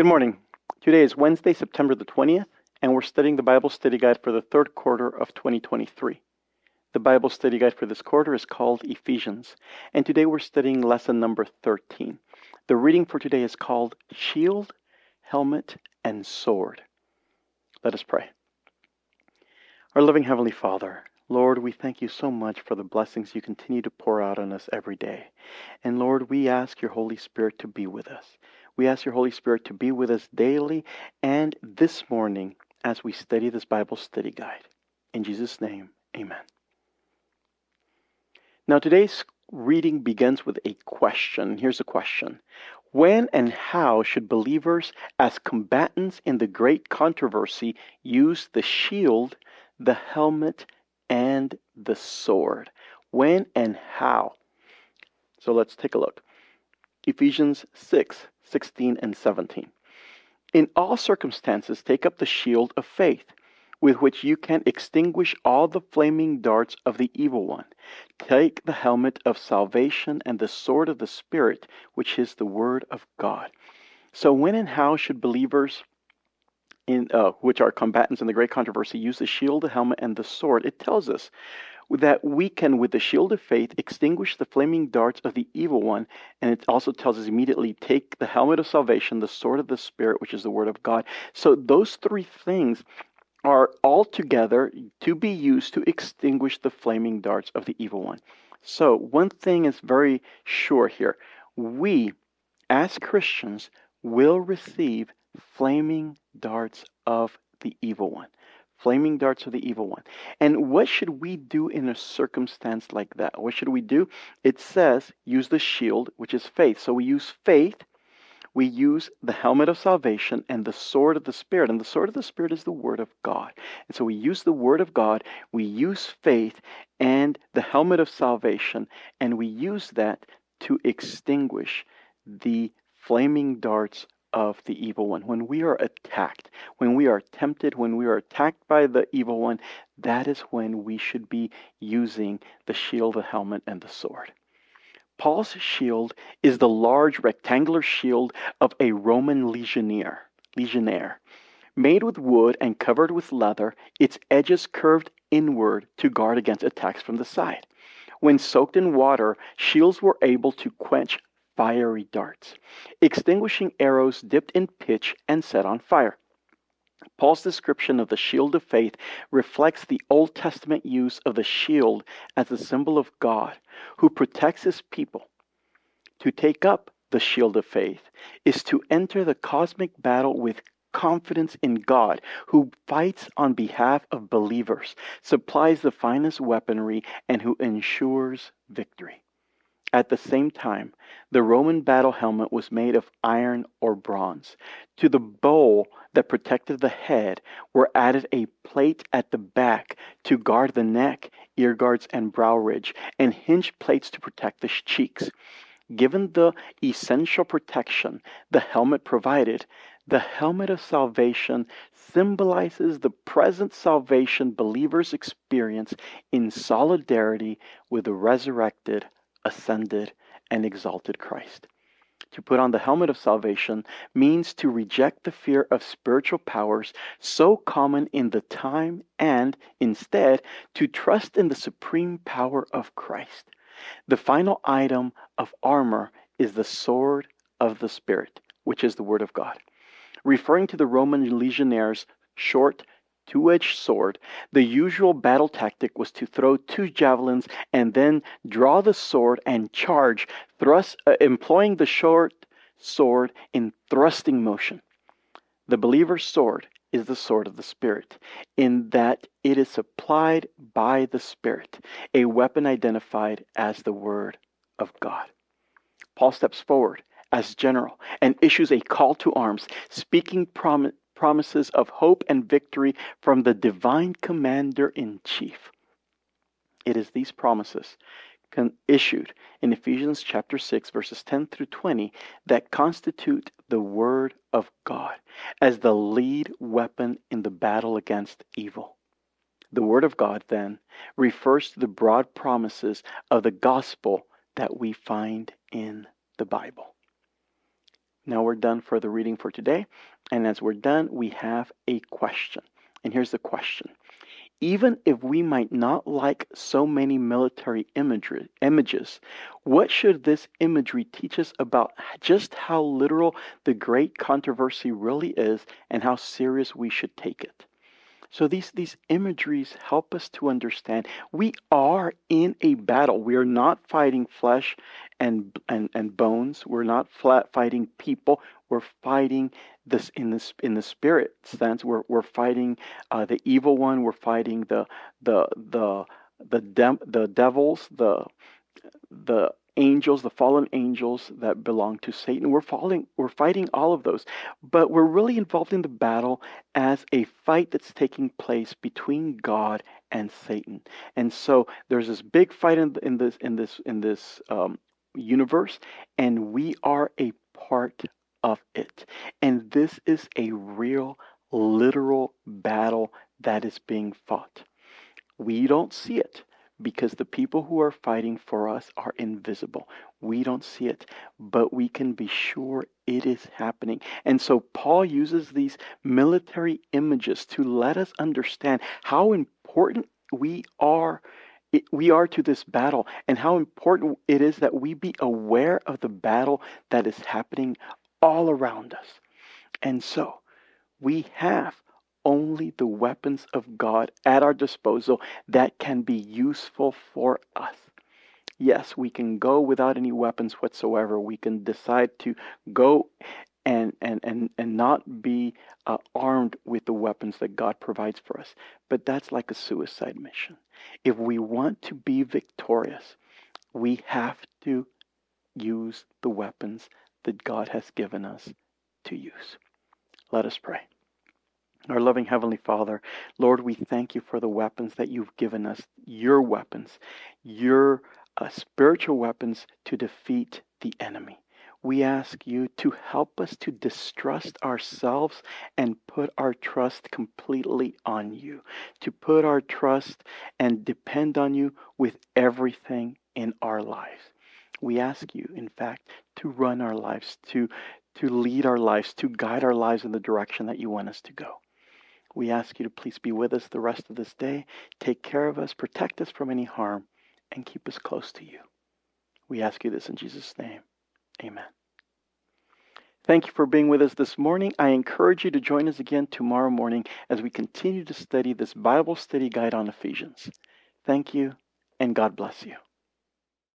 Good morning. Today is Wednesday, September the 20th, and we're studying the Bible study guide for the third quarter of 2023. The Bible study guide for this quarter is called Ephesians, and today we're studying lesson number 13. The reading for today is called Shield, Helmet, and Sword. Let us pray. Our loving Heavenly Father, Lord, we thank you so much for the blessings you continue to pour out on us every day. And Lord, we ask your Holy Spirit to be with us. We ask your Holy Spirit to be with us daily and this morning as we study this Bible study guide. In Jesus' name, amen. Now, today's reading begins with a question. Here's a question When and how should believers, as combatants in the great controversy, use the shield, the helmet, and the sword. When and how? So let's take a look. Ephesians 6 16 and 17. In all circumstances, take up the shield of faith, with which you can extinguish all the flaming darts of the evil one. Take the helmet of salvation and the sword of the Spirit, which is the Word of God. So, when and how should believers in, uh, which are combatants in the great controversy, use the shield, the helmet, and the sword. It tells us that we can, with the shield of faith, extinguish the flaming darts of the evil one. And it also tells us immediately take the helmet of salvation, the sword of the Spirit, which is the word of God. So those three things are all together to be used to extinguish the flaming darts of the evil one. So one thing is very sure here. We, as Christians, will receive flaming darts of the evil one. Flaming darts of the evil one. And what should we do in a circumstance like that? What should we do? It says use the shield, which is faith. So we use faith, we use the helmet of salvation and the sword of the Spirit. And the sword of the Spirit is the Word of God. And so we use the Word of God, we use faith and the helmet of salvation, and we use that to extinguish the flaming darts of the evil one. When we are attacked, when we are tempted, when we are attacked by the evil one, that is when we should be using the shield, the helmet, and the sword. Paul's shield is the large rectangular shield of a Roman legionnaire. Legionnaire. Made with wood and covered with leather, its edges curved inward to guard against attacks from the side. When soaked in water, shields were able to quench fiery darts, extinguishing arrows dipped in pitch and set on fire. Paul's description of the shield of faith reflects the Old Testament use of the shield as a symbol of God who protects his people. To take up the shield of faith is to enter the cosmic battle with confidence in God, who fights on behalf of believers, supplies the finest weaponry, and who ensures victory. At the same time, the Roman battle helmet was made of iron or bronze. To the bowl that protected the head were added a plate at the back to guard the neck, ear guards, and brow ridge, and hinge plates to protect the cheeks. Given the essential protection the helmet provided, the helmet of salvation symbolizes the present salvation believers experience in solidarity with the resurrected ascended, and exalted Christ. To put on the helmet of salvation means to reject the fear of spiritual powers so common in the time and, instead, to trust in the supreme power of Christ. The final item of armor is the sword of the Spirit, which is the Word of God. Referring to the Roman legionnaires' short, two edged sword, the usual battle tactic was to throw two javelins and then draw the sword and charge, thrust, uh, employing the short sword in thrusting motion. The believer's sword is the sword of the Spirit, in that it is supplied by the Spirit, a weapon identified as the Word of God. Paul steps forward as general and issues a call to arms, speaking promises of hope and victory from the divine commander in chief. It is these promises issued in Ephesians chapter 6 verses 10 through 20 that constitute the word of God as the lead weapon in the battle against evil. The word of God then refers to the broad promises of the gospel that we find in the Bible. Now we're done for the reading for today. And as we're done, we have a question. And here's the question even if we might not like so many military imagery, images, what should this imagery teach us about just how literal the great controversy really is and how serious we should take it? So these these imageries help us to understand we are in a battle. We are not fighting flesh and and, and bones. We're not flat fighting people. We're fighting this in this in the spirit sense. We're we're fighting uh, the evil one. We're fighting the the the the the devils, the the angels, the fallen angels that belong to Satan. We're falling, we're fighting all of those, but we're really involved in the battle as a fight that's taking place between God and Satan. And so there's this big fight in, in this in this in this um, universe, and we are a part of it. And this is a real, literal battle that is being fought. We don't see it because the people who are fighting for us are invisible. We don't see it, but we can be sure it is happening. And so Paul uses these military images to let us understand how important we are we are to this battle and how important it is that we be aware of the battle that is happening all around us. And so we have only the weapons of God at our disposal that can be useful for us. Yes, we can go without any weapons whatsoever. We can decide to go and and and and not be uh, armed with the weapons that God provides for us. But that's like a suicide mission. If we want to be victorious, we have to use the weapons that God has given us to use. Let us pray. Our loving Heavenly Father, Lord, we thank you for the weapons that you've given us, your weapons, your uh, spiritual weapons to defeat the enemy. We ask you to help us to distrust ourselves and put our trust completely on you, to put our trust and depend on you with everything in our lives. We ask you, in fact, to run our lives, to, to lead our lives, to guide our lives in the direction that you want us to go. We ask you to please be with us the rest of this day, take care of us, protect us from any harm, and keep us close to you. We ask you this in Jesus' name. Amen. Thank you for being with us this morning. I encourage you to join us again tomorrow morning as we continue to study this Bible study guide on Ephesians. Thank you, and God bless you.